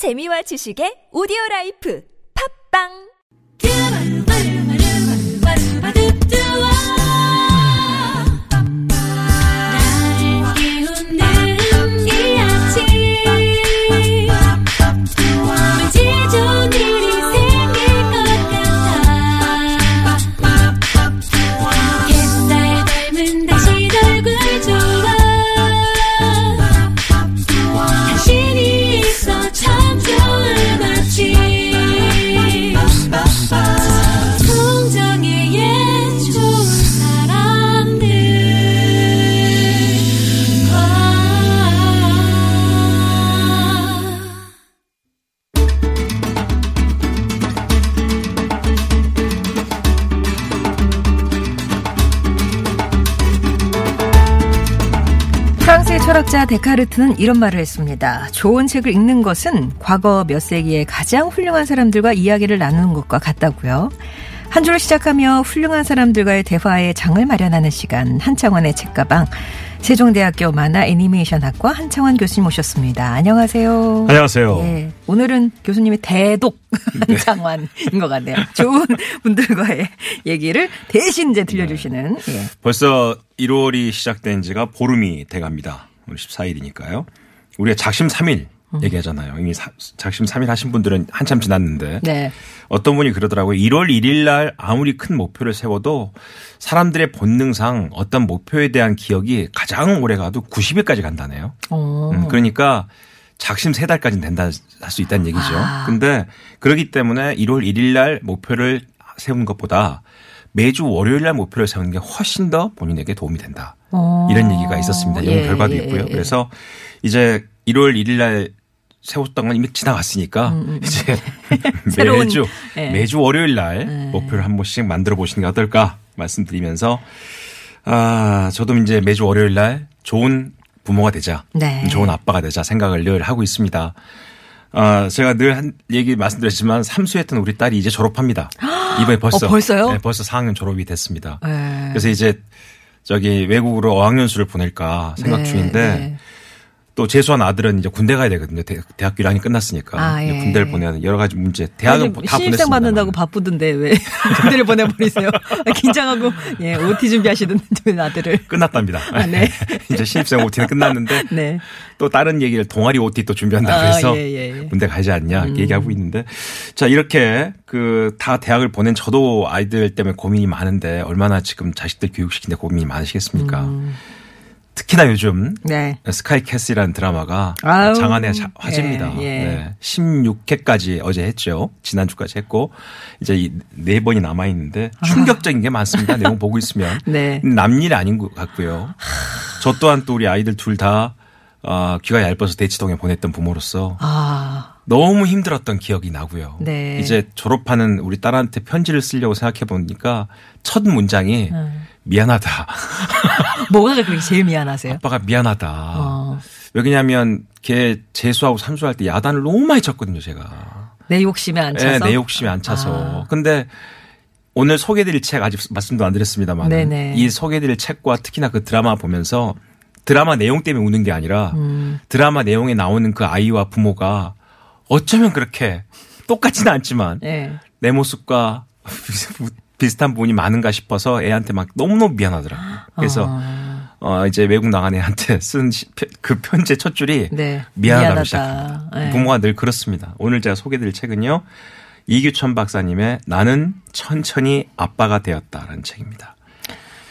재미와 지식의 오디오 라이프. 팝빵 철학자 데카르트는 이런 말을 했습니다. 좋은 책을 읽는 것은 과거 몇 세기의 가장 훌륭한 사람들과 이야기를 나누는 것과 같다고요. 한 주를 시작하며 훌륭한 사람들과의 대화의 장을 마련하는 시간 한창원의 책가방 세종대학교 만화 애니메이션학과 한창원 교수님 오셨습니다. 안녕하세요. 안녕하세요. 예, 오늘은 교수님의 대독 한창원인 것 같네요. 좋은 분들과의 얘기를 대신 이제 들려주시는 예. 벌써 1월이 시작된 지가 보름이 돼갑니다. 오늘 14일이니까요. 우리가 작심 3일 음. 얘기하잖아요. 이미 사- 작심 3일 하신 분들은 한참 지났는데 네. 어떤 분이 그러더라고요. 1월 1일 날 아무리 큰 목표를 세워도 사람들의 본능상 어떤 목표에 대한 기억이 가장 오래 가도 90일까지 간다네요. 어. 음, 그러니까 작심 세 달까지는 된다 할 수 있다는 얘기죠. 아. 근데 그렇기 때문에 1월 1일 날 목표를 세우는 것보다 매주 월요일 날 목표를 세우는 게 훨씬 더 본인에게 도움이 된다. 어. 이런 얘기가 있었습니다. 연구 예, 결과도 예, 있고요. 예. 그래서 이제 1월 1일 날 세웠던 건 이미 지나갔으니까 이제 음, 새로운, 매주 예. 매주 월요일 날 목표를 한 번씩 만들어 보시는 게 어떨까 말씀드리면서 아 저도 이제 매주 월요일 날 좋은 부모가 되자, 네. 좋은 아빠가 되자 생각을 늘 하고 있습니다. 아 제가 늘 한 얘기 말씀드렸지만 삼수했던 우리 딸이 이제 졸업합니다. 이번에 벌써 어, 벌써요? 네, 벌써 4학년 졸업이 됐습니다. 네. 그래서 이제 저기 외국으로 어학연수를 보낼까 생각 네, 중인데 네. 또 재수한 아들은 이제 군대 가야 되거든요. 대, 학교 1학년이 끝났으니까 아, 예. 군대를 보내야 돼. 여러 가지 문제. 대학은 아니, 다 신입생. 받는다고 바쁘던데 왜 군대를 보내버리세요? 긴장하고 예 OT 준비하시던 아들을. 끝났답니다. 아, 네. 이제 신입생 OT는 끝났는데 네. 또 다른 얘기를 동아리 OT 또 준비한다고 아, 해서 예, 예, 예. 군대 가지 않냐 이렇게 얘기하고 있는데 자 이렇게 그 다 대학을 보낸 저도 아이들 때문에 고민이 많은데 얼마나 지금 자식들 교육시키는데 고민이 많으시겠습니까? 음. 특히나 요즘 네. 스카이 캐슬이라는 드라마가 아우, 장안의 자- 화제입니다. 예, 예. 네. 16회까지 어제 했죠. 지난주까지 했고 이제 이 네 번이 남아 있는데 충격적인 게 많습니다. 내용 보고 있으면 네. 남일 아닌 것 같고요. 저 또한 또 우리 아이들 둘다 어, 귀가 얇아서 대치동에 보냈던 부모로서 아. 너무 힘들었던 기억이 나고요. 네. 이제 졸업하는 우리 딸한테 편지를 쓰려고 생각해 보니까 첫 문장이 음. 미안하다. 뭐가 그렇게 제일 미안하세요? 아빠가 미안하다. 어. 왜냐면 걔 재수하고 삼수할 때 야단을 너무 많이 쳤거든요, 제가. 내 욕심에 안 차서. 예, 내 욕심이 안 차서. 아. 근데 오늘 소개드릴 책 아직 말씀도 안 드렸습니다만. 이 소개드릴 책과 특히나 그 드라마 보면서 드라마 내용 때문에 우는 게 아니라 음. 드라마 내용에 나오는 그 아이와 부모가 어쩌면 그렇게 똑같지는 않지만 예. 내 모습과 비슷한 부분이 많은가 싶어서 애한테 막 너무너무 미안하더라고요. 그래서 아. 어 이제 외국 나간 애한테 쓴 그 편지의 첫 줄이 네. 미안하다로 미안하다. 시작합니다. 네. 부모가 늘 그렇습니다. 오늘 제가 소개드릴 책은요. 이규천 박사님의 나는 천천히 아빠가 되었다라는 책입니다.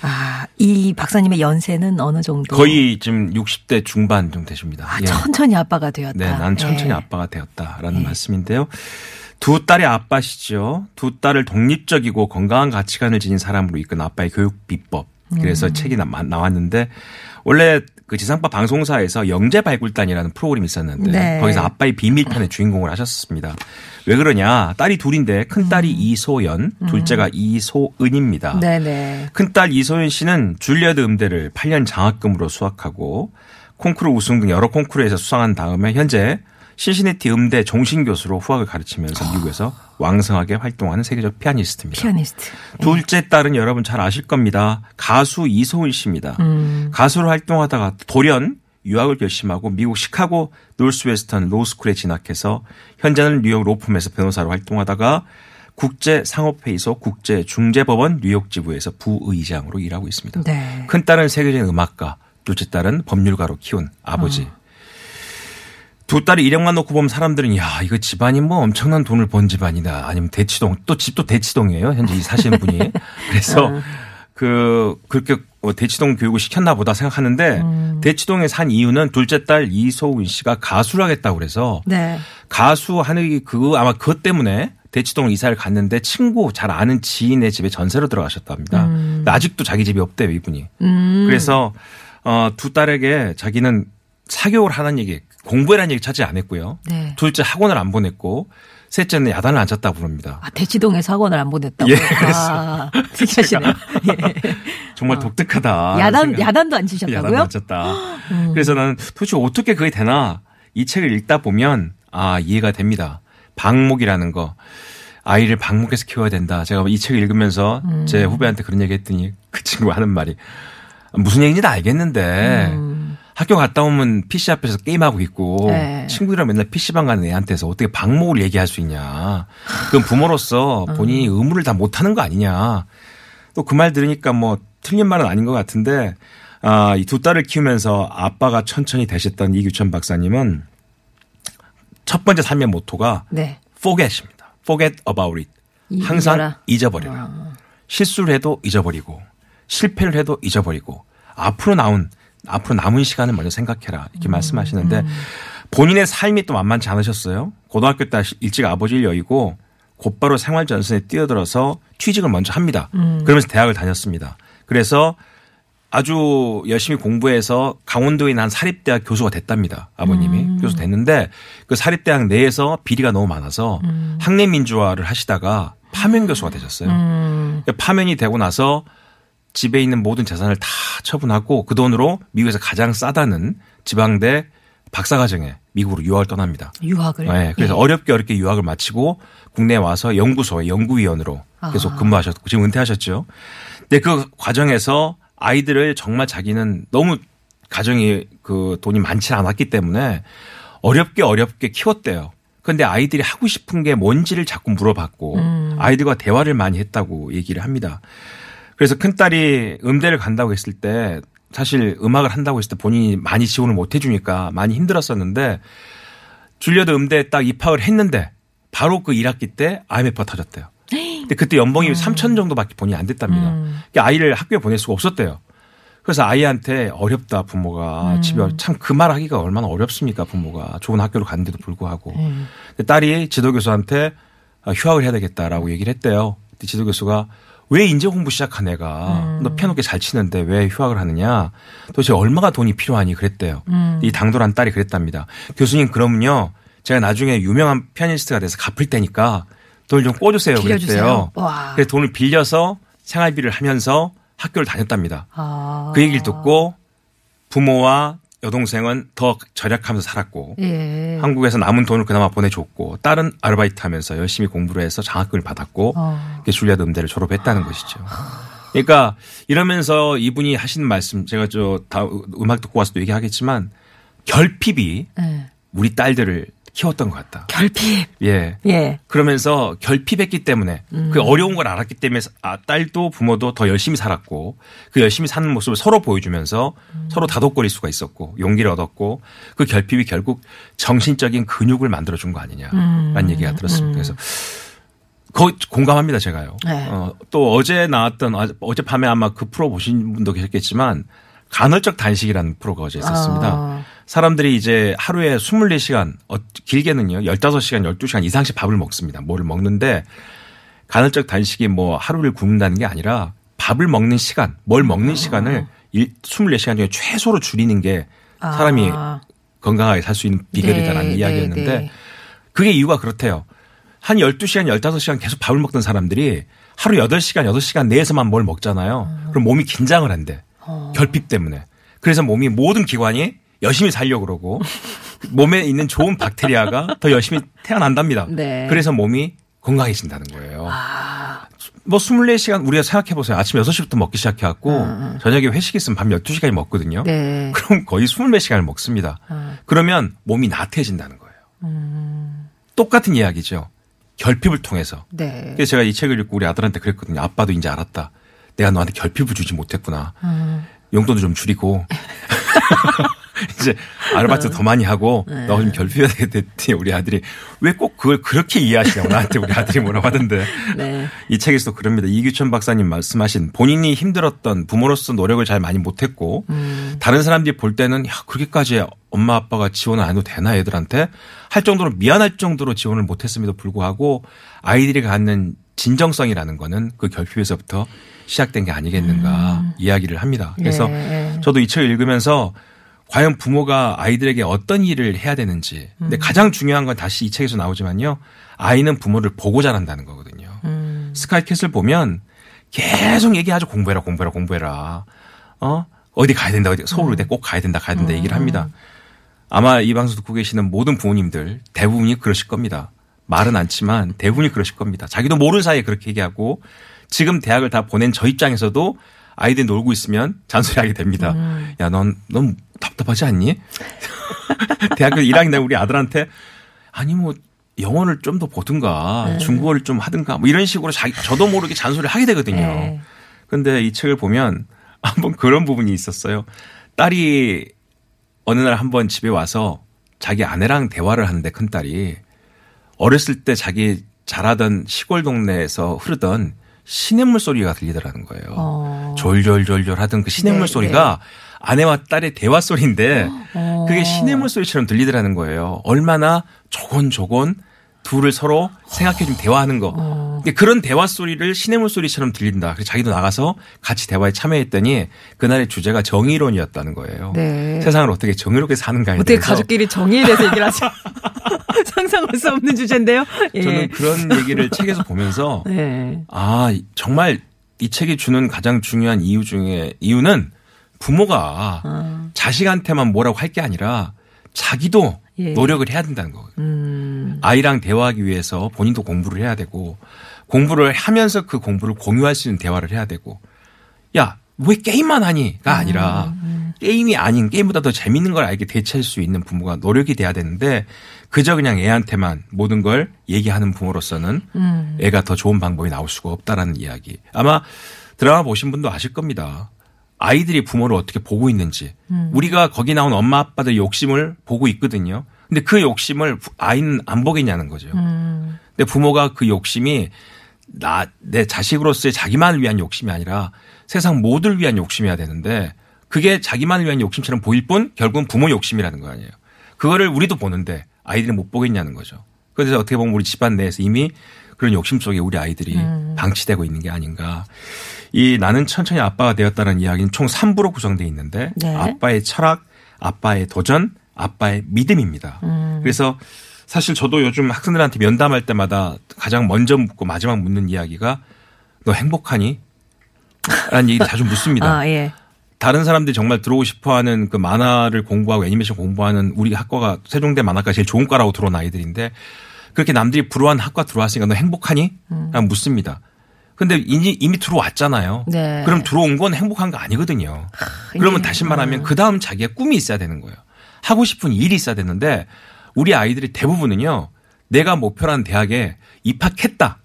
아, 이 박사님의 연세는 어느 정도? 거의 지금 60대 중반 정도 되십니다. 아, 예. 천천히 아빠가 되었다. 네, 난 천천히 예. 아빠가 되었다라는 말씀인데요. 두 딸의 아빠시죠. 두 딸을 독립적이고 건강한 가치관을 지닌 사람으로 이끈 아빠의 교육 비법. 그래서 음. 책이 나- 나왔는데 원래 그 지상파 방송사에서 영재 발굴단이라는 프로그램이 있었는데 네. 거기서 아빠의 비밀편의 주인공을 하셨습니다. 왜 그러냐? 딸이 둘인데 큰 딸이 이소연, 둘째가 이소은입니다. 음. 네네. 큰딸 이소연 씨는 줄리어드 음대를 8년 장학금으로 수학하고 콩쿠르 우승 등 여러 콩쿠르에서 수상한 다음에 현재 신시내티 음대 종신 교수로 후학을 가르치면서 미국에서 왕성하게 활동하는 세계적 피아니스트입니다. 피아니스트. 둘째 딸은 여러분 잘 아실 겁니다. 가수 이소은 씨입니다. 음. 가수로 활동하다가 돌연 유학을 결심하고 미국 시카고 노스웨스턴 로스쿨에 진학해서 현재는 뉴욕 로펌에서 변호사로 활동하다가 국제 상업회의 소 국제 중재법원 뉴욕 지부에서 부의장으로 일하고 있습니다. 네. 큰 딸은 세계적인 음악가, 둘째 딸은 법률가로 키운 아버지. 어. 두 딸이 이력만 놓고 보면 사람들은 야 이거 집안이 뭐 엄청난 돈을 번 집안이다 아니면 대치동 또 집도 대치동이에요 현재 이 사시는 분이 그래서 어. 그 그렇게 뭐 대치동 교육을 시켰나 보다 생각하는데 음. 대치동에 산 이유는 둘째 딸 이소은 씨가 가수를 하겠다고 그래서 네. 가수 하는 그 아마 그것 때문에 대치동 이사를 갔는데 친구 잘 아는 지인의 집에 전세로 들어가셨답니다. 근데 아직도 자기 집이 없대요 이분이. 음. 그래서 어, 두 딸에게 자기는 사교를 하는 얘기, 공부해라는 얘기 찾지 않았고요. 네. 둘째 학원을 안 보냈고 셋째는 야단을 안 쳤다고 부릅니다. 아, 대치동에서 학원을 안 보냈다고. 예, 아, 특이하시네요. 예. 정말 독특하다. 야단, 생각- 야단도 안 야단도 치셨다고요? 음. 안 쳤다. 그래서 나는 도대체 어떻게 그게 되나 이 책을 읽다 보면 아 이해가 됩니다. 방목이라는 거 아이를 방목해서 키워야 된다. 제가 이 책을 읽으면서 음. 제 후배한테 그런 얘기 했더니 그 친구가 하는 말이 무슨 얘기인지 는 알겠는데 학교 갔다 오면 PC 앞에서 게임하고 있고 음. 네. 친구들이랑 맨날 PC방 가는 애한테서 어떻게 방목을 얘기할 수 있냐. 그럼 부모로서 음. 본인이 의무를 다 못하는 거 아니냐. 또 그 말 들으니까 뭐 틀린 말은 아닌 것 같은데 아, 이 두 딸을 키우면서 아빠가 천천히 되셨던 이규천 박사님은 첫 번째 삶의 모토가 네. forget입니다. forget about it. 이- 항상 잊어라. 어. 잊어버려라. 실수를 해도 잊어버리고 실패를 해도 잊어버리고 앞으로 나온 앞으로 남은 시간을 먼저 생각해라 이렇게 음, 말씀하시는데 본인의 삶이 또 만만치 않으셨어요. 고등학교 때 일찍 아버지를 여의고 곧바로 생활 전선에 뛰어들어서 취직을 먼저 합니다. 음. 그러면서 대학을 다녔습니다. 그래서 아주 열심히 공부해서 강원도에 있는 한 사립대학 교수가 됐답니다. 아버님이 음. 교수 됐는데 그 사립대학 내에서 비리가 너무 많아서 음. 학내 민주화를 하시다가 파면 교수가 되셨어요. 음. 파면이 되고 나서 집에 있는 모든 재산을 다 처분하고 그 돈으로 미국에서 가장 싸다는 지방대 박사과정에 미국으로 유학을 떠납니다. 유학을. 네, 그래서 예. 어렵게 어렵게 유학을 마치고 국내에 와서 연구소에 연구위원으로 계속 아. 근무하셨고 지금 은퇴하셨죠. 근데 그 과정에서 아이들을 정말 자기는 너무 가정이 그 돈이 많지 않았기 때문에 어렵게 어렵게 키웠대요. 근데 아이들이 하고 싶은 게 뭔지를 자꾸 물어봤고 음. 아이들과 대화를 많이 했다고 얘기를 합니다. 그래서 큰딸이 음대를 간다고 했을 때 사실 음악을 한다고 했을 때 본인이 많이 지원을 못 해주니까 많이 힘들었었는데 줄리어드 음대에 딱 입학을 했는데 바로 그 1학기 때 IMF가 터졌대요. 근데 그때 연봉이 3천 정도밖에 본인이 안 됐답니다. 그러니까 아이를 학교에 보낼 수가 없었대요. 그래서 아이한테 어렵다 부모가 집에 참 그 말 하기가 얼마나 어렵습니까 부모가 좋은 학교로 갔는데도 불구하고 근데 딸이 지도교수한테 아, 휴학을 해야 되겠다라고 얘기를 했대요. 근데 지도교수가 왜 인재 공부 시작한 애가 너 피아노 꽤잘 치는데 왜 휴학을 하느냐 도대체 얼마가 돈이 필요하니 그랬대요. 이 당돌한 딸이 그랬답니다. 교수님 그러면요 제가 나중에 유명한 피아니스트가 돼서 갚을 테니까 돈을 좀 꿔주세요 빌려주세요. 그랬대요. 와. 그래서 돈을 빌려서 생활비를 하면서 학교를 다녔답니다. 아. 그 얘기를 듣고 부모와 여동생은 더 절약하면서 살았고 예. 한국에서 남은 돈을 그나마 보내줬고 딸은 아르바이트 하면서 열심히 공부를 해서 장학금을 받았고 어. 줄리아드 음대를 졸업했다는 것이죠. 그러니까 이러면서 이분이 하시는 말씀 제가 저 다 음악 듣고 와서도 얘기하겠지만 결핍이 예. 우리 딸들을 키웠던 것 같다. 결핍. 예. 예. 그러면서 결핍했기 때문에 그 어려운 걸 알았기 때문에 아, 딸도 부모도 더 열심히 살았고 그 열심히 사는 모습을 서로 보여주면서 서로 다독거릴 수가 있었고 용기를 얻었고 그 결핍이 결국 정신적인 근육을 만들어준 거 아니냐라는 얘기가 들었습니다. 그래서 거 공감합니다 제가요. 네. 어, 또 어제 나왔던 아, 어젯밤에 아마 그 프로 보신 분도 계셨겠지만 간헐적 단식이라는 프로가 어제 있었습니다. 아. 사람들이 이제 하루에 24시간, 어, 길게는요, 15시간, 12시간 이상씩 밥을 먹습니다. 뭐를 먹는데, 간헐적 단식이 뭐 하루를 굶는다는 게 아니라 밥을 먹는 시간, 뭘 먹는 시간을 일- 24시간 중에 최소로 줄이는 게 사람이 아. 건강하게 살 수 있는 비결이다라는 네, 이야기였는데, 네, 네. 그게 이유가 그렇대요. 한 12시간, 15시간 계속 밥을 먹던 사람들이 하루 8시간, 6시간 내에서만 뭘 먹잖아요. 그럼 몸이 긴장을 한대. 어. 결핍 때문에. 그래서 몸이 모든 기관이 열심히 살려고 그러고 몸에 있는 좋은 박테리아가 더 열심히 태어난답니다. 네. 그래서 몸이 건강해진다는 거예요. 뭐 24시간 우리가 생각해 보세요. 아침 6시부터 먹기 시작해 갖고 저녁에 회식 있으면 밤 12시까지 먹거든요. 네. 그럼 거의 24시간을 먹습니다. 그러면 몸이 나태해진다는 거예요. 똑같은 이야기죠. 결핍을 통해서. 네. 그래서 제가 이 책을 읽고 우리 아들한테 그랬거든요. 아빠도 이제 알았다. 내가 너한테 결핍을 주지 못했구나. 용돈도 좀 줄이고. 이제 아르바이트 더 많이 하고 너좀 결핍해야 되겠더니 우리 아들이 왜 꼭 그걸 그렇게 이해하시냐고 나한테 우리 아들이 뭐라고 하던데. 네. 이 책에서 그럽니다. 이규천 박사님 말씀하신 본인이 힘들었던 부모로서 노력을 잘 많이 못했고 다른 사람들이 볼 때는 야 그렇게까지 엄마 아빠가 지원을 안 해도 되나 애들한테 할 정도로 미안할 정도로 지원을 못했음에도 불구하고 아이들이 갖는 진정성이라는 거는 그 결핍에서부터 시작된 게 아니겠는가 이야기를 합니다. 그래서 네. 저도 이 책을 읽으면서 과연 부모가 아이들에게 어떤 일을 해야 되는지. 근데 가장 중요한 건 다시 이 책에서 나오지만요. 아이는 부모를 보고 자란다는 거거든요. 스카이 캐슬 보면 계속 얘기하죠. 공부해라, 공부해라, 공부해라. 어? 어디 가야 된다, 어디, 서울의대 꼭 가야 된다, 가야 된다 얘기를 합니다. 아마 이 방송 듣고 계시는 모든 부모님들 대부분이 그러실 겁니다. 말은 않지만 대부분이 그러실 겁니다. 자기도 모르는 사이에 그렇게 얘기하고 지금 대학을 다 보낸 저 입장에서도 아이들이 놀고 있으면 잔소리하게 됩니다. 야, 넌, 넌 답답하지 않니? 대학교 1학년 때 우리 아들한테 아니 뭐 영어를 좀 더 보든가 중국어를 좀 하든가 뭐 이런 식으로 자기 저도 모르게 잔소리를 하게 되거든요. 네. 근데 이 책을 보면 한번 그런 부분이 있었어요. 딸이 어느 날 한번 집에 와서 자기 아내랑 대화를 하는데 큰 딸이 어렸을 때 자기 자라던 시골 동네에서 흐르던 시냇물 소리가 들리더라는 거예요. 어. 졸졸졸졸 하던 그 시냇물 네, 소리가 아내와 딸의 대화 소리인데 어. 그게 시냇물 소리처럼 들리더라는 거예요. 얼마나 조곤조곤 둘을 서로 생각해 좀 대화하는 거. 어. 근데 그런 대화 소리를 시냇물 소리처럼 들린다. 그래서 자기도 나가서 같이 대화에 참여했더니 그날의 주제가 정의론이었다는 거예요. 네. 세상을 어떻게 정의롭게 사는가에 어떻게 대해서 가족끼리 정의에 대해서 얘기를 하지? 상상할 수 없는 주제인데요. 예. 저는 그런 얘기를 책에서 보면서 네. 아 정말 이 책이 주는 가장 중요한 이유 중에 이유는 부모가 아. 자식한테만 뭐라고 할 게 아니라 자기도 예. 노력을 해야 된다는 거거든요. 음. 아이랑 대화하기 위해서 본인도 공부를 해야 되고 공부를 하면서 그 공부를 공유할 수 있는 대화를 해야 되고 야 왜 게임만 하니가 아니라 게임이 아닌 게임보다 더 재밌는 걸 알게 대체할 수 있는 부모가 노력이 돼야 되는데 그저 그냥 애한테만 모든 걸 얘기하는 부모로서는 애가 더 좋은 방법이 나올 수가 없다라는 이야기. 아마 드라마 보신 분도 아실 겁니다. 아이들이 부모를 어떻게 보고 있는지 우리가 거기 나온 엄마 아빠들 욕심을 보고 있거든요. 근데 그 욕심을 부- 아이는 안 보겠냐는 거죠. 근데 부모가 그 욕심이 나 내 자식으로서의 자기만을 위한 욕심이 아니라 세상 모두를 위한 욕심이어야 되는데 그게 자기만을 위한 욕심처럼 보일 뿐 결국은 부모 욕심이라는 거 아니에요. 그거를 우리도 보는데 아이들이 못 보겠냐는 거죠. 그래서 어떻게 보면 우리 집안 내에서 이미 그런 욕심 속에 우리 아이들이 방치되고 있는 게 아닌가. 이 나는 천천히 아빠가 되었다는 이야기는 총 3부로 구성되어 있는데 네. 아빠의 철학, 아빠의 도전, 아빠의 믿음입니다. 그래서 사실 저도 요즘 학생들한테 면담할 때마다 가장 먼저 묻고 마지막 묻는 이야기가 너 행복하니? 라는 얘기를 자주 묻습니다. 아, 예. 다른 사람들이 정말 들어오고 싶어 하는 그 만화를 공부하고 애니메이션 공부하는 우리 학과가 세종대 만화과 제일 좋은 과라고 들어온 아이들인데 그렇게 남들이 부러워하는 학과 들어왔으니까 너 행복하니? 라고 묻습니다. 근데 이미, 이미 들어왔잖아요. 네. 그럼 들어온 건 행복한 거 아니거든요. 그러면 다시 말하면 그 다음 자기의 꿈이 있어야 되는 거예요. 하고 싶은 일이 있어야 되는데 우리 아이들이 대부분은요. 내가 목표라는 대학에 입학했다.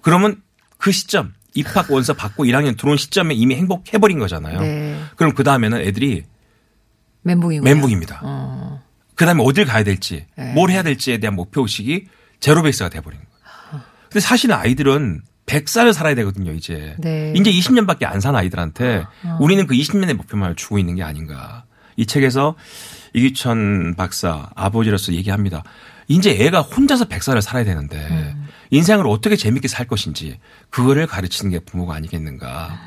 그러면 그 시점 입학 원서 받고 1학년 들어온 시점에 이미 행복해버린 거잖아요. 네. 그럼 그 다음에는 애들이 멘붕이고. 멘붕입니다. 어. 그 다음에 어딜 가야 될지, 네. 뭘 해야 될지에 대한 목표 의식이 제로 베이스가 돼버린 거예요. 근데 사실은 아이들은 100살을 살아야 되거든요, 이제. 네. 이제 20년밖에 안 산 아이들한테 우리는 그 20년의 목표만을 주고 있는 게 아닌가. 이 책에서 이기천 박사 아버지로서 얘기합니다. 이제 애가 혼자서 100살을 살아야 되는데 인생을 어떻게 재밌게 살 것인지 그거를 가르치는 게 부모가 아니겠는가.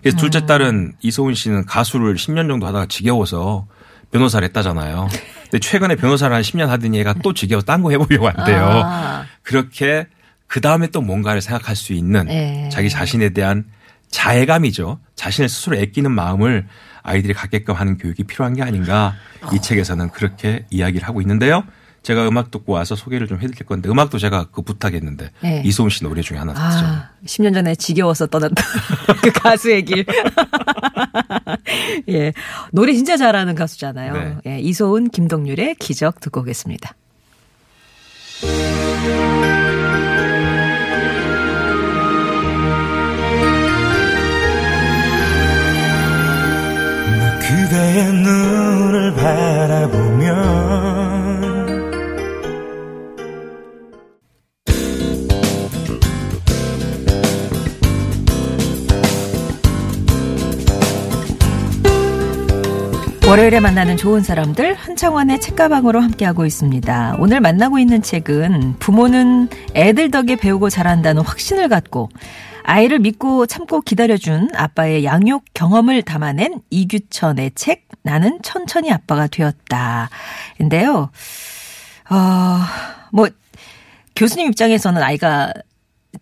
그래서 둘째 딸은 이소은 씨는 가수를 10년 정도 하다가 지겨워서 변호사를 했다잖아요. 근데 최근에 변호사를 한 10년 하더니 얘가 또 지겨워서 딴거 해보려고 한대요. 아. 그렇게 그 다음에 또 뭔가를 생각할 수 있는 네. 자기 자신에 대한 자애감이죠. 자신을 스스로 애끼는 마음을 아이들이 갖게끔 하는 교육이 필요한 게 아닌가 이 책에서는 그렇게 이야기를 하고 있는데요. 제가 음악 듣고 와서 소개를 좀 해드릴 건데 음악도 제가 그 부탁했는데 네. 이소은 씨 노래 중에 하나 듣죠. 아, 10년 전에 지겨워서 떠났다. 그 가수의 길. 예. 노래 진짜 잘하는 가수잖아요. 네. 예. 이소은, 김동률의 기적 듣고 오겠습니다. 월요일에 만나는 좋은 사람들 한창원의 책가방으로 함께하고 있습니다. 오늘 만나고 있는 책은 부모는 애들 덕에 배우고 자란다는 확신을 갖고 아이를 믿고 참고 기다려준 아빠의 양육 경험을 담아낸 이규천의 책 나는 천천히 아빠가 되었다. 인데요. 어, 뭐 교수님 입장에서는 아이가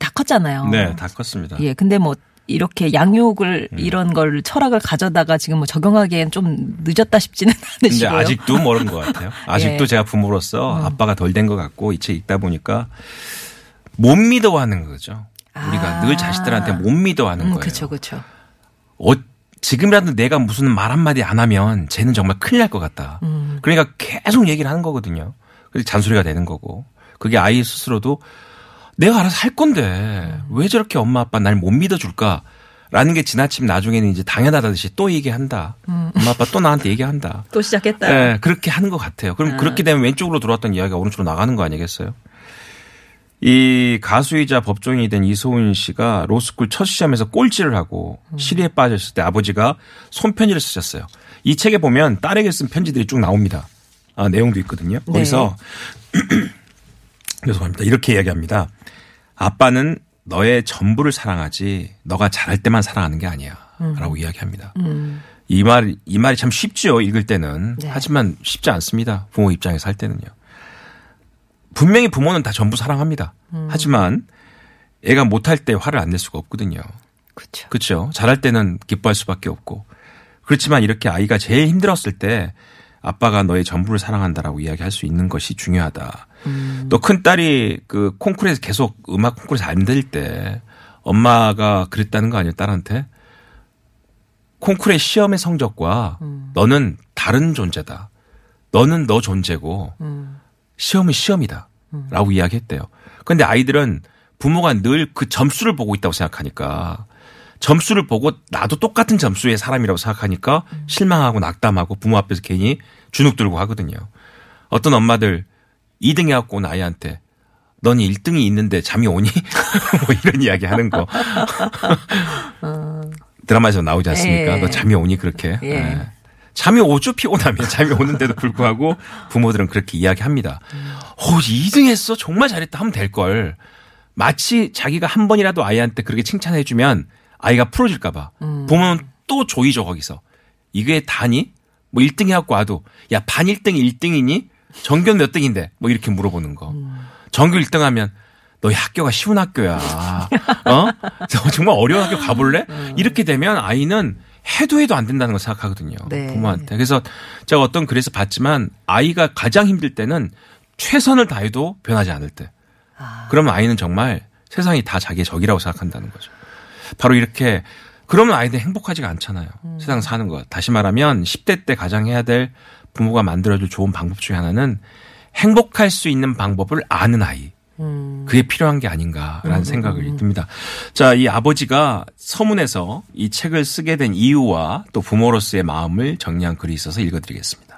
다 컸잖아요. 네, 다 컸습니다. 예, 근데 뭐 이렇게 양육을 이런 걸 철학을 가져다가 지금 뭐 적용하기엔 좀 늦었다 싶지는 근데 않으시고요. 아직도 모르는 것 같아요. 아직도 예. 제가 부모로서 아빠가 덜 된 것 같고 이 책 읽다 보니까 못 믿어하는 거죠. 우리가 아. 늘 자식들한테 못 믿어하는 음, 거예요. 그렇죠, 그렇죠. 어, 지금이라도 내가 무슨 말 한마디 안 하면 쟤는 정말 큰일 날 것 같다. 음. 그러니까 계속 얘기를 하는 거거든요. 그래서 잔소리가 되는 거고. 그게 아이 스스로도 내가 알아서 할 건데 왜 저렇게 엄마 아빠 날 못 믿어줄까? 라는 게 지나치면 나중에는 이제 당연하다듯이 또 얘기한다. 엄마 아빠 또 나한테 얘기한다. 또 시작했다. 네, 그렇게 하는 것 같아요. 그럼 아. 그렇게 되면 왼쪽으로 들어왔던 이야기가 오른쪽으로 나가는 거 아니겠어요? 이 가수이자 법조인이 된 이소은 씨가 로스쿨 첫 시험에서 꼴찌를 하고 음. 시리에 빠졌을 때 아버지가 손편지를 쓰셨어요. 이 책에 보면 딸에게 쓴 편지들이 쭉 나옵니다. 아, 내용도 있거든요. 네. 거기서 죄송합니다. 이렇게 이야기합니다. 아빠는 너의 전부를 사랑하지 너가 잘할 때만 사랑하는 게 아니야. 음. 라고 이야기합니다. 이 말, 이 말이 참 쉽죠. 읽을 때는. 네. 하지만 쉽지 않습니다. 부모 입장에서 할 때는요. 분명히 부모는 다 전부 사랑합니다. 음. 하지만 애가 못할 때 화를 안 낼 수가 없거든요. 그렇죠. 그렇죠. 잘할 때는 기뻐할 수밖에 없고. 그렇지만 이렇게 아이가 제일 힘들었을 때 아빠가 너의 전부를 사랑한다라고 이야기할 수 있는 것이 중요하다. 또큰 딸이 그 콩쿠르에서 계속 음악 콩쿠르에서 안 될 때 엄마가 그랬다는 거 아니에요, 딸한테? 콩쿠르의 시험의 성적과 너는 다른 존재다. 너는 너 존재고 시험은 시험이다. 라고 이야기했대요. 그런데 아이들은 부모가 늘 그 점수를 보고 있다고 생각하니까 점수를 보고 나도 똑같은 점수의 사람이라고 생각하니까 실망하고 낙담하고 부모 앞에서 괜히 주눅 들고 하거든요. 어떤 엄마들 2등 해갖고 온 아이한테 넌 1등이 있는데 잠이 오니? 뭐 이런 이야기 하는 거. 드라마에서 나오지 않습니까? 예. 너 잠이 오니 그렇게. 예. 예. 잠이 오죠 피곤하면 잠이 오는데도 불구하고 부모들은 그렇게 이야기합니다. 어 2등 했어 정말 잘했다 하면 될 걸. 마치 자기가 한 번이라도 아이한테 그렇게 칭찬해주면 아이가 풀어질까봐 부모는 또 조이죠 거기서 이게 다니? 뭐 1등 해갖고 와도 야 반 1등이 1등이니? 전교 몇 등인데? 뭐 이렇게 물어보는 거. 전교 1등 하면 너희 학교가 쉬운 학교야. 어? 저 정말 어려운 학교 가볼래? 이렇게 되면 아이는 해도 해도 안 된다는 걸 생각하거든요. 네. 부모한테. 그래서 제가 어떤 글에서 봤지만 아이가 가장 힘들 때는 최선을 다해도 변하지 않을 때. 그러면 아이는 정말 세상이 다 자기의 적이라고 생각한다는 거죠. 바로 이렇게 그러면 아이들 행복하지가 않잖아요. 세상 사는 거. 다시 말하면 10대 때 가장 해야 될 부모가 만들어줄 좋은 방법 중에 하나는 행복할 수 있는 방법을 아는 아이. 그게 필요한 게 아닌가라는 생각을 듭니다. 자, 이 아버지가 서문에서 이 책을 쓰게 된 이유와 또 부모로서의 마음을 정리한 글이 있어서 읽어드리겠습니다.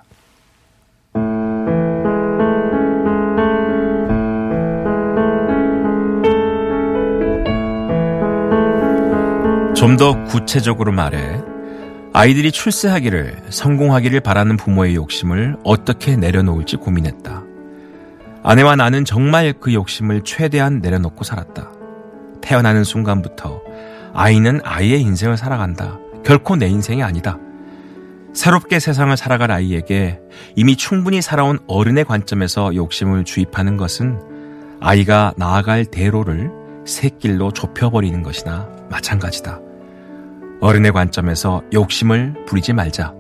좀 더 구체적으로 말해 아이들이 출세하기를 성공하기를 바라는 부모의 욕심을 어떻게 내려놓을지 고민했다. 아내와 나는 정말 그 욕심을 최대한 내려놓고 살았다. 태어나는 순간부터 아이는 아이의 인생을 살아간다. 결코 내 인생이 아니다. 새롭게 세상을 살아갈 아이에게 이미 충분히 살아온 어른의 관점에서 욕심을 주입하는 것은 아이가 나아갈 대로를 새길로 좁혀버리는 것이나 마찬가지다. 어른의 관점에서 욕심을 부리지 말자.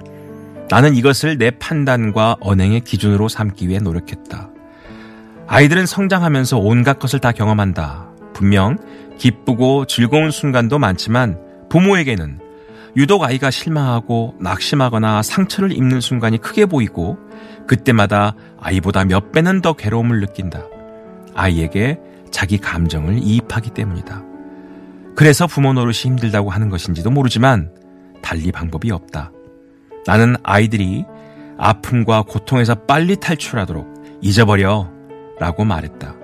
나는 이것을 내 판단과 언행의 기준으로 삼기 위해 노력했다. 아이들은 성장하면서 온갖 것을 다 경험한다. 분명 기쁘고 즐거운 순간도 많지만 부모에게는 유독 아이가 실망하고 낙심하거나 상처를 입는 순간이 크게 보이고 그때마다 아이보다 몇 배는 더 괴로움을 느낀다. 아이에게 자기 감정을 이입하기 때문이다. 그래서 부모 노릇이 힘들다고 하는 것인지도 모르지만 달리 방법이 없다. 나는 아이들이 아픔과 고통에서 빨리 탈출하도록 잊어버려 라고 말했다.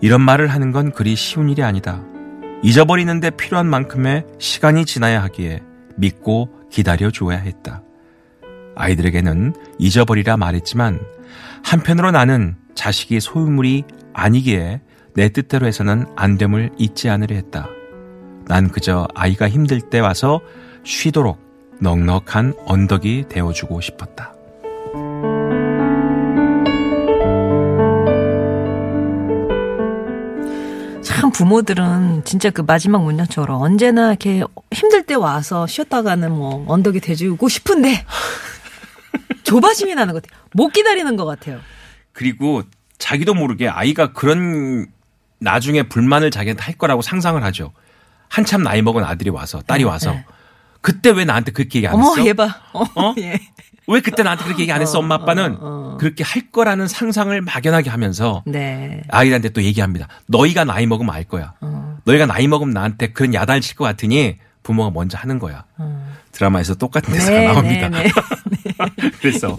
이런 말을 하는 건 그리 쉬운 일이 아니다. 잊어버리는데 필요한 만큼의 시간이 지나야 하기에 믿고 기다려 주어야 했다. 아이들에게는 잊어버리라 말했지만 한편으로 나는 자식이 소유물이 아니기에 내 뜻대로 해서는 안 됨을 잊지 않으려 했다. 난 그저 아이가 힘들 때 와서 쉬도록 넉넉한 언덕이 되어주고 싶었다. 참 부모들은 진짜 그 마지막 문장처럼 언제나 이렇게 힘들 때 와서 쉬었다가는 뭐 언덕이 돼주고 싶은데 조바심이 나는 것 같아요. 못 기다리는 것 같아요. 그리고 자기도 모르게 아이가 그런 나중에 불만을 자기한테 할 거라고 상상을 하죠. 한참 나이 먹은 아들이 와서 딸이 와서 네. 그때 왜 나한테 그렇게 얘기 안 어머 했어? 얘 봐. 어, 어? 예. 왜 그때 나한테 그렇게 얘기 안 했어? 엄마 아빠는 그렇게 할 거라는 상상을 막연하게 하면서 네. 아이들한테 또 얘기합니다. 너희가 나이 먹으면 알 거야. 어. 너희가 나이 먹으면 나한테 그런 야단을 칠 것 같으니 부모가 먼저 하는 거야. 드라마에서 똑같은 대사가 네, 나옵니다. 네, 네. 그래서.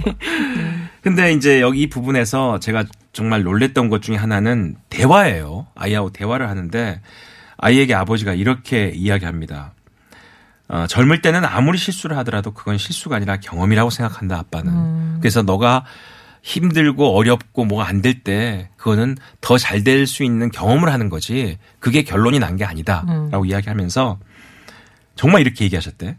근데 이제 여기 이 부분에서 제가 정말 놀랬던 것 중에 하나는 대화예요. 아이하고 대화를 하는데 아이에게 아버지가 이렇게 이야기합니다. 어, 젊을 때는 아무리 실수를 하더라도 그건 실수가 아니라 경험이라고 생각한다, 아빠는. 그래서 너가 힘들고 어렵고 뭐가 안 될 때 그거는 더 잘 될 수 있는 경험을 하는 거지 그게 결론이 난 게 아니다. 라고 이야기하면서 정말 이렇게 얘기하셨대.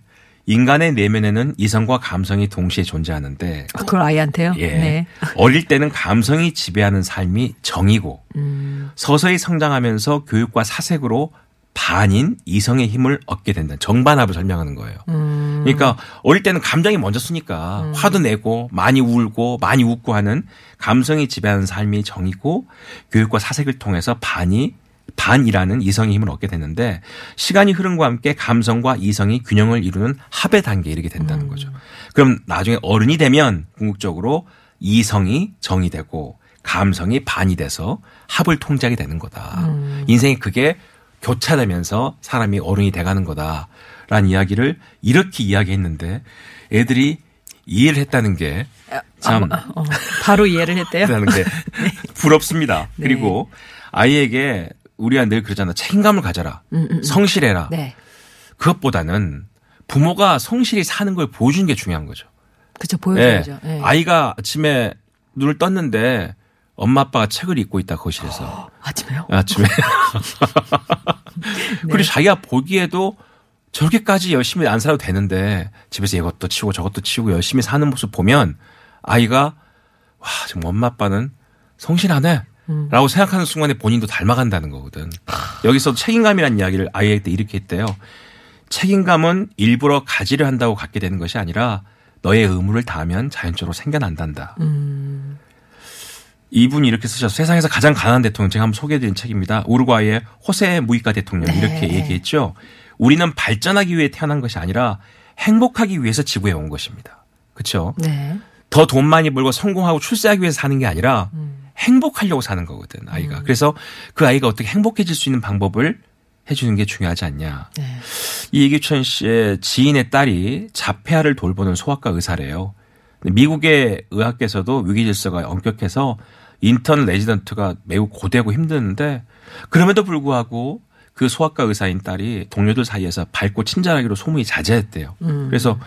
인간의 내면에는 이성과 감성이 동시에 존재하는데 아, 그걸 아이한테요? 예. 네. 어릴 때는 감성이 지배하는 삶이 정이고 음. 서서히 성장하면서 교육과 사색으로 반인 이성의 힘을 얻게 된다. 정반합을 설명하는 거예요. 음. 그러니까 어릴 때는 감정이 먼저 쓰니까 화도 내고 많이 울고 많이 웃고 하는 감성이 지배하는 삶이 정이고 교육과 사색을 통해서 반이 반이라는 이성의 힘을 얻게 되는데 시간이 흐름과 함께 감성과 이성이 균형을 이루는 합의 단계에 이르게 된다는 음. 거죠. 그럼 나중에 어른이 되면 궁극적으로 이성이 정이 되고 감성이 반이 돼서 합을 통제하게 되는 거다. 음. 인생이 그게 교차되면서 사람이 어른이 돼가는 거다라는 이야기를 이렇게 이야기했는데 애들이 이해를 했다는 게참 어, 바로 이해를 했대요. 했다는 게 부럽습니다. 그리고 아이에게 우리가 늘 그러잖아. 책임감을 가져라. 성실해라. 네. 그것보다는 부모가 성실히 사는 걸 보여주는 게 중요한 거죠. 예. 보여줘야죠. 예. 아이가 아침에 눈을 떴는데 엄마 아빠가 책을 읽고 있다 거실에서 아침에요? 아침에 네. 그리고 자기가 보기에도 저렇게까지 열심히 안 살아도 되는데 집에서 이것도 치우고 저것도 치우고 열심히 사는 모습 보면 아이가 와 지금 엄마 아빠는 성실하네. 음. 라고 생각하는 순간에 본인도 닮아간다는 거거든. 여기서 책임감이라는 이야기를 아이에게 이렇게 했대요. 책임감은 일부러 가지려 한다고 갖게 되는 것이 아니라 너의 의무를 다하면 자연적으로 생겨난단다. 음. 이분이 이렇게 쓰셔서 세상에서 가장 가난한 대통령 제가 한번 소개해드린 책입니다. 우루과이의 호세 무이카 대통령 이 이렇게 얘기했죠. 우리는 발전하기 위해 태어난 것이 아니라 행복하기 위해서 지구에 온 것입니다. 그렇죠? 네. 더 돈 많이 벌고 성공하고 출세하기 위해서 사는 게 아니라 행복하려고 사는 거거든 아이가. 그래서 그 아이가 어떻게 행복해질 수 있는 방법을 해주는 게 중요하지 않냐. 네. 이 이규천 씨의 지인의 딸이 자폐아를 돌보는 소아과 의사래요. 미국의 의학계에서도 위기 질서가 엄격해서 인턴 레지던트가 매우 고되고 힘드는데 그럼에도 불구하고 그 소아과 의사인 딸이 동료들 사이에서 밝고 친절하기로 소문이 자자했대요. 그래서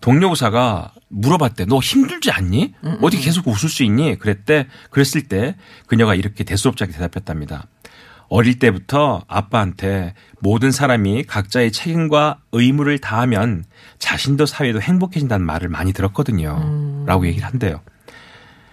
동료 의사가 물어봤대. 너 힘들지 않니? 어떻게 계속 웃을 수 있니? 그랬대. 그랬을 때 그녀가 이렇게 대수롭지 대답했답니다. 어릴 때부터 아빠한테 모든 사람이 각자의 책임과 의무를 다하면 자신도 사회도 행복해진다는 말을 많이 들었거든요. 라고 얘기를 한대요.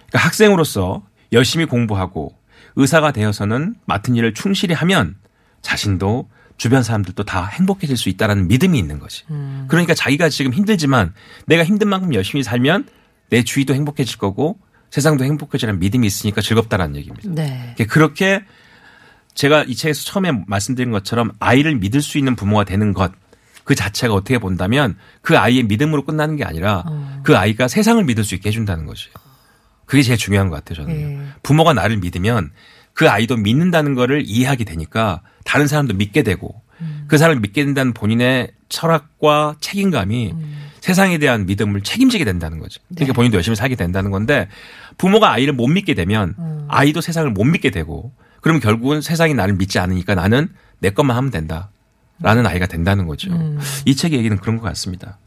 그러니까 학생으로서 열심히 공부하고 의사가 되어서는 맡은 일을 충실히 하면 자신도 주변 사람들도 다 행복해질 수 있다라는 믿음이 있는 거지. 그러니까 자기가 지금 힘들지만 내가 힘든 만큼 열심히 살면 내 주위도 행복해질 거고 세상도 행복해지라는 믿음이 있으니까 즐겁다라는 얘기입니다. 네. 그렇게 제가 이 책에서 처음에 말씀드린 것처럼 아이를 믿을 수 있는 부모가 되는 것 그 자체가 어떻게 본다면 그 아이의 믿음으로 끝나는 게 아니라 그 아이가 세상을 믿을 수 있게 해준다는 거죠. 그게 제일 중요한 것 같아요, 저는. 예. 부모가 나를 믿으면 그 아이도 믿는다는 거를 이해하게 되니까 다른 사람도 믿게 되고 그 사람을 믿게 된다는 본인의 철학과 책임감이 세상에 대한 믿음을 책임지게 된다는 거죠. 그러니까 본인도 열심히 살게 된다는 건데 부모가 아이를 못 믿게 되면 아이도 세상을 못 믿게 되고 그럼 결국은 세상이 나를 믿지 않으니까 나는 내 것만 하면 된다. 라는 아이가 된다는 거죠. 이 책의 얘기는 그런 것 같습니다.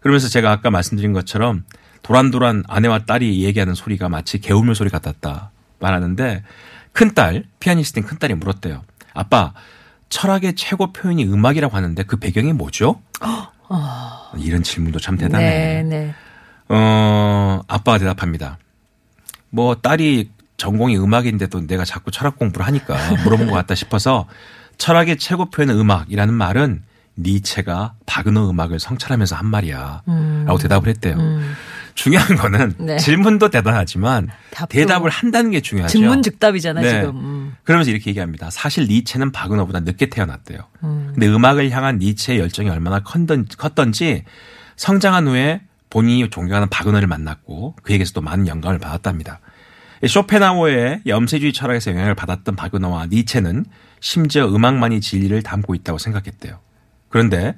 그러면서 제가 아까 말씀드린 것처럼 도란도란 아내와 딸이 얘기하는 소리가 마치 개울물 소리 같았다 말하는데 큰딸 피아니스트인 큰딸이 물었대요. 아빠 철학의 최고 표현이 음악이라고 하는데 그 배경이 뭐죠? 이런 질문도 참 대단해. 네, 네. 어, 아빠가 대답합니다. 뭐 딸이 전공이 음악인데도 내가 자꾸 철학 공부를 하니까 물어본 것 같다 싶어서 철학의 최고 표현은 음악이라는 말은 니체가 바그너 음악을 성찰하면서 한 말이야. 라고 대답을 했대요. 중요한 거는 네. 질문도 대단하지만 대답을 한다는 게 중요하죠. 증문즉답이잖아요, 네. 지금. 음. 그러면서 이렇게 얘기합니다. 사실 니체는 바그너보다 늦게 태어났대요. 근데 음악을 향한 니체의 열정이 얼마나 컸던, 컸던지 성장한 후에 본인이 존경하는 바그너를 만났고 그에게서 또 많은 영감을 받았답니다. 이 쇼펜하우어의 염세주의 철학에서 영향을 받았던 바그너와 니체는 심지어 음악만이 진리를 담고 있다고 생각했대요. 그런데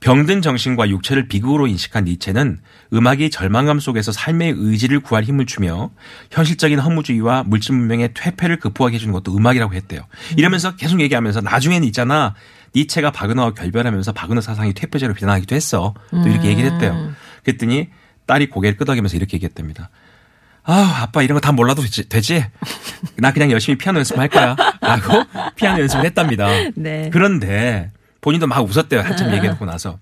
병든 정신과 육체를 비극으로 인식한 니체는 음악이 절망감 속에서 삶의 의지를 구할 힘을 주며 현실적인 허무주의와 물질 문명의 퇴폐를 극복하게 해주는 것도 음악이라고 했대요. 이러면서 계속 얘기하면서 나중에는 있잖아 니체가 바그너와 결별하면서 바그너 사상이 퇴폐제로 비난하기도 했어. 또 이렇게 얘기를 했대요. 그랬더니 딸이 고개를 끄덕이면서 이렇게 얘기했답니다. 아, 아빠 이런 거 다 몰라도 되지, 되지? 나 그냥 열심히 피아노 연습할 거야. 라고 피아노 연습을 했답니다. 네. 그런데 본인도 막 웃었대요. 한참 얘기해놓고 나서.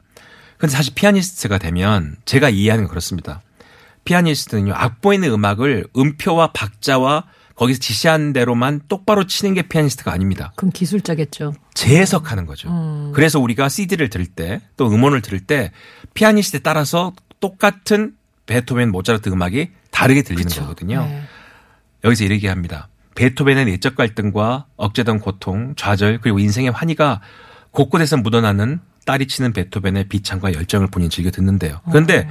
근데 사실 피아니스트가 되면 제가 이해하는 건 그렇습니다. 피아니스트는요, 악보 있는 음악을 음표와 박자와 거기서 지시한 대로만 똑바로 치는 게 피아니스트가 아닙니다. 그럼 기술자겠죠. 재해석하는 거죠. 그래서 우리가 CD를 들을 때 또 음원을 들을 때 피아니스트에 따라서 똑같은 베토벤, 모차르트 음악이 다르게 들리는 거거든요. 네. 여기서 이렇게 합니다. 베토벤의 내적 갈등과 억제된 고통, 좌절 그리고 인생의 환희가 곳곳에서 묻어나는 딸이 치는 베토벤의 비창과 열정을 본인 즐겨 듣는데요. 그런데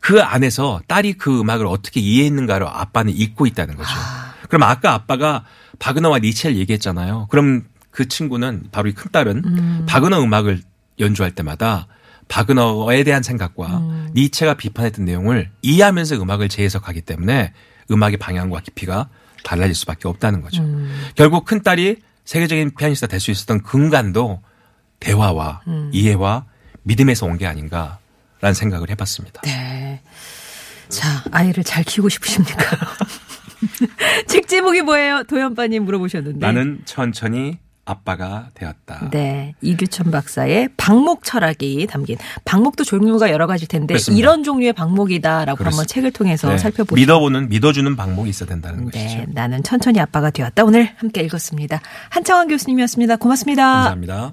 그 안에서 딸이 그 음악을 어떻게 이해했는가를 아빠는 잊고 있다는 거죠. 그럼 아까 아빠가 바그너와 니체를 얘기했잖아요. 그럼 그 친구는 바로 이 큰 딸은 바그너 음악을 연주할 때마다 바그너에 대한 생각과 니체가 비판했던 내용을 이해하면서 음악을 재해석하기 때문에 음악의 방향과 깊이가 달라질 수밖에 없다는 거죠. 결국 큰 딸이 세계적인 피아니스트가 될 수 있었던 근간도 대화와 이해와 믿음에서 온 게 아닌가라는 생각을 해봤습니다. 네. 자, 아이를 잘 키우고 싶으십니까? 책 제목이 뭐예요? 도연빠님 물어보셨는데. 나는 천천히 아빠가 되었다. 네. 이규천 박사의 방목 철학이 담긴 방목도 종류가 여러 가지일 텐데 그렇습니다. 이런 종류의 방목이다라고 한번 그렇습니다. 책을 통해서 네. 살펴보시죠. 믿어보는 믿어주는 방법이 있어야 된다는 네, 것이죠. 나는 천천히 아빠가 되었다. 오늘 함께 읽었습니다. 한창원 교수님이었습니다. 고맙습니다. 감사합니다.